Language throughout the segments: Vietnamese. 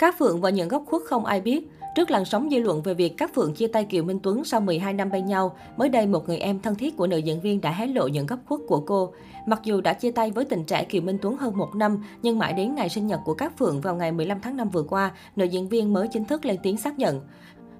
Các Phượng và những góc khuất không ai biết. Trước làn sóng dư luận về việc các Phượng chia tay Kiều Minh Tuấn sau 12 năm bên nhau, mới đây một người em thân thiết của nữ diễn viên đã hé lộ những góc khuất của cô. Mặc dù đã chia tay với tình trạng Kiều Minh Tuấn hơn một năm, nhưng mãi đến ngày sinh nhật của các Phượng vào ngày 15 tháng 5 vừa qua, nữ diễn viên mới chính thức lên tiếng xác nhận.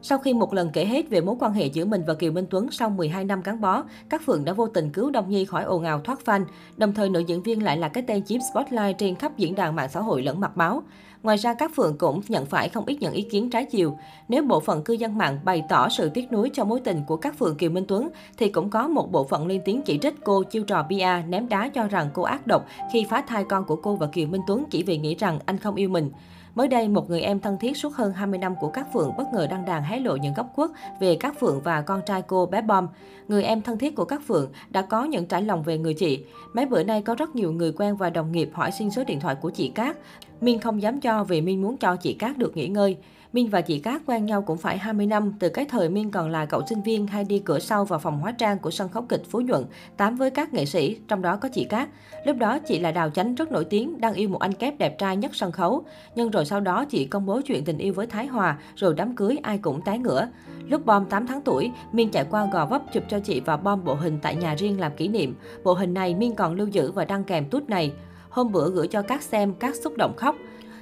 Sau khi một lần kể hết về mối quan hệ giữa mình và Kiều Minh Tuấn sau 12 năm gắn bó, các Phượng đã vô tình cứu Đông Nhi khỏi ồn ào thoát fan. Đồng thời nữ diễn viên lại là cái tên chiếm spotlight trên khắp diễn đàn mạng xã hội lẫn mặt báo. Ngoài ra, các Phượng cũng nhận phải không ít những ý kiến trái chiều. Nếu bộ phận cư dân mạng bày tỏ sự tiếc nuối cho mối tình của các Phượng Kiều Minh Tuấn, thì cũng có một bộ phận lên tiếng chỉ trích cô chiêu trò PR ném đá cho rằng cô ác độc khi phá thai con của cô và Kiều Minh Tuấn chỉ vì nghĩ rằng anh không yêu mình. Mới đây, một người em thân thiết suốt hơn 20 năm của các Phượng bất ngờ đăng đàn hé lộ những góc khuất về các Phượng và con trai cô bé Bom. Người em thân thiết của các Phượng đã có những trải lòng về người chị. Mấy bữa nay có rất nhiều người quen và đồng nghiệp hỏi xin số điện thoại của chị Cát. Minh không dám cho vì Minh muốn cho chị Cát được nghỉ ngơi. Minh và chị Cát quen nhau cũng phải 20 năm, từ cái thời Minh còn là cậu sinh viên hay đi cửa sau vào phòng hóa trang của sân khấu kịch Phú Nhuận, tám với các nghệ sĩ, trong đó có chị Cát. Lúc đó chị là Đào Chánh rất nổi tiếng, đang yêu một anh kép đẹp trai nhất sân khấu. Nhưng rồi sau đó chị công bố chuyện tình yêu với Thái Hòa, rồi đám cưới ai cũng tái ngửa. Lúc Bom 8 tháng tuổi, Minh chạy qua gò vấp chụp cho chị và Bom bộ hình tại nhà riêng làm kỷ niệm. Bộ hình này Minh còn lưu giữ và đăng kèm tút này. Hôm bữa gửi cho các xem, các xúc động khóc.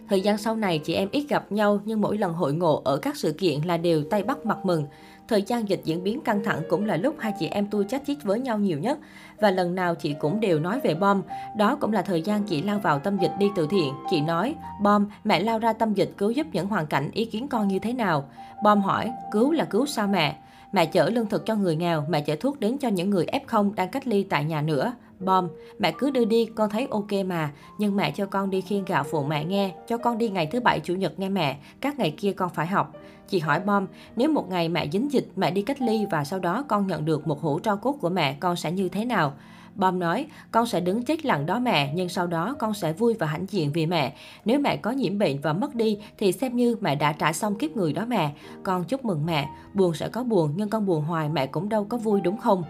Thời gian sau này, chị em ít gặp nhau nhưng mỗi lần hội ngộ ở các sự kiện là đều tay bắt mặt mừng. Thời gian dịch diễn biến căng thẳng cũng là lúc hai chị em tôi chát chít với nhau nhiều nhất. Và lần nào chị cũng đều nói về bom. Đó cũng là thời gian chị lao vào tâm dịch đi từ thiện. Chị nói, bom, mẹ lao ra tâm dịch cứu giúp những hoàn cảnh ý kiến con như thế nào? Bom hỏi, cứu là cứu sao mẹ? Mẹ chở lương thực cho người nghèo, mẹ chở thuốc đến cho những người F0 đang cách ly tại nhà nữa. Bom, mẹ cứ đưa đi, con thấy ok mà. Nhưng mẹ cho con đi khiên gạo phụ mẹ nghe, cho con đi ngày thứ bảy chủ nhật nghe mẹ, các ngày kia con phải học. Chị hỏi Bom, nếu một ngày mẹ dính dịch, mẹ đi cách ly và sau đó con nhận được một hũ tro cốt của mẹ, con sẽ như thế nào? Bom nói, con sẽ đứng chết lặng đó mẹ, nhưng sau đó con sẽ vui và hãnh diện vì mẹ. Nếu mẹ có nhiễm bệnh và mất đi, thì xem như mẹ đã trả xong kiếp người đó mẹ. Con chúc mừng mẹ, buồn sẽ có buồn, nhưng con buồn hoài mẹ cũng đâu có vui đúng không?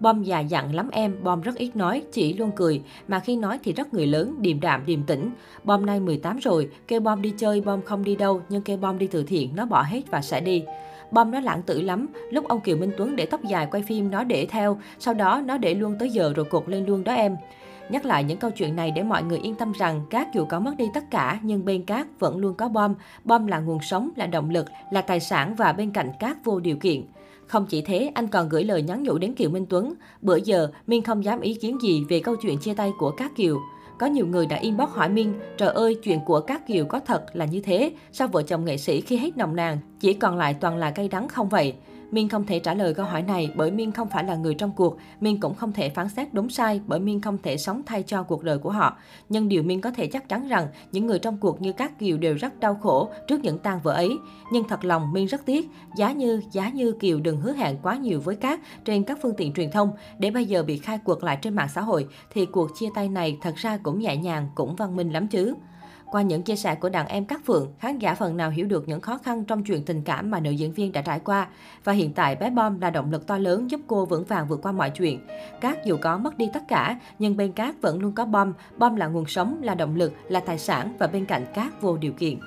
Bom già dặn lắm em, Bom rất ít nói, chỉ luôn cười, mà khi nói thì rất người lớn, điềm đạm, điềm tĩnh. Bom nay 18 rồi, kêu Bom đi chơi, Bom không đi đâu, nhưng kêu Bom đi từ thiện, nó bỏ hết và sẽ đi. Bom nó lãng tử lắm, lúc ông Kiều Minh Tuấn để tóc dài quay phim nó để theo, sau đó nó để luôn tới giờ rồi cột lên luôn đó em. Nhắc lại những câu chuyện này để mọi người yên tâm rằng Cát dù có mất đi tất cả nhưng bên Cát vẫn luôn có bom. Bom là nguồn sống, là động lực, là tài sản và bên cạnh Cát vô điều kiện. Không chỉ thế, anh còn gửi lời nhắn nhủ đến Kiều Minh Tuấn. Bữa giờ, minh không dám ý kiến gì về câu chuyện chia tay của các Kiều. Có nhiều người đã inbox hỏi minh trời ơi, chuyện của các Kiều có thật là như thế, sao vợ chồng nghệ sĩ khi hết nồng nàn, chỉ còn lại toàn là cây đắng không vậy? Miên không thể trả lời câu hỏi này bởi Miên không phải là người trong cuộc. Miên cũng không thể phán xét đúng sai bởi Miên không thể sống thay cho cuộc đời của họ. Nhưng điều Miên có thể chắc chắn rằng những người trong cuộc như các Kiều đều rất đau khổ trước những tan vỡ ấy. Nhưng thật lòng Miên rất tiếc, giá như, giá như Kiều đừng hứa hẹn quá nhiều với các trên các phương tiện truyền thông để bây giờ bị khai cuộc lại trên mạng xã hội thì cuộc chia tay này thật ra cũng nhẹ nhàng, cũng văn minh lắm chứ. Qua những chia sẻ của đàn em Cát Phượng, khán giả phần nào hiểu được những khó khăn trong chuyện tình cảm mà nữ diễn viên đã trải qua. Và hiện tại bé Bom là động lực to lớn giúp cô vững vàng vượt qua mọi chuyện. Cát dù có mất đi tất cả, nhưng bên Cát vẫn luôn có Bom. Bom là nguồn sống, là động lực, là tài sản và bên cạnh Cát vô điều kiện.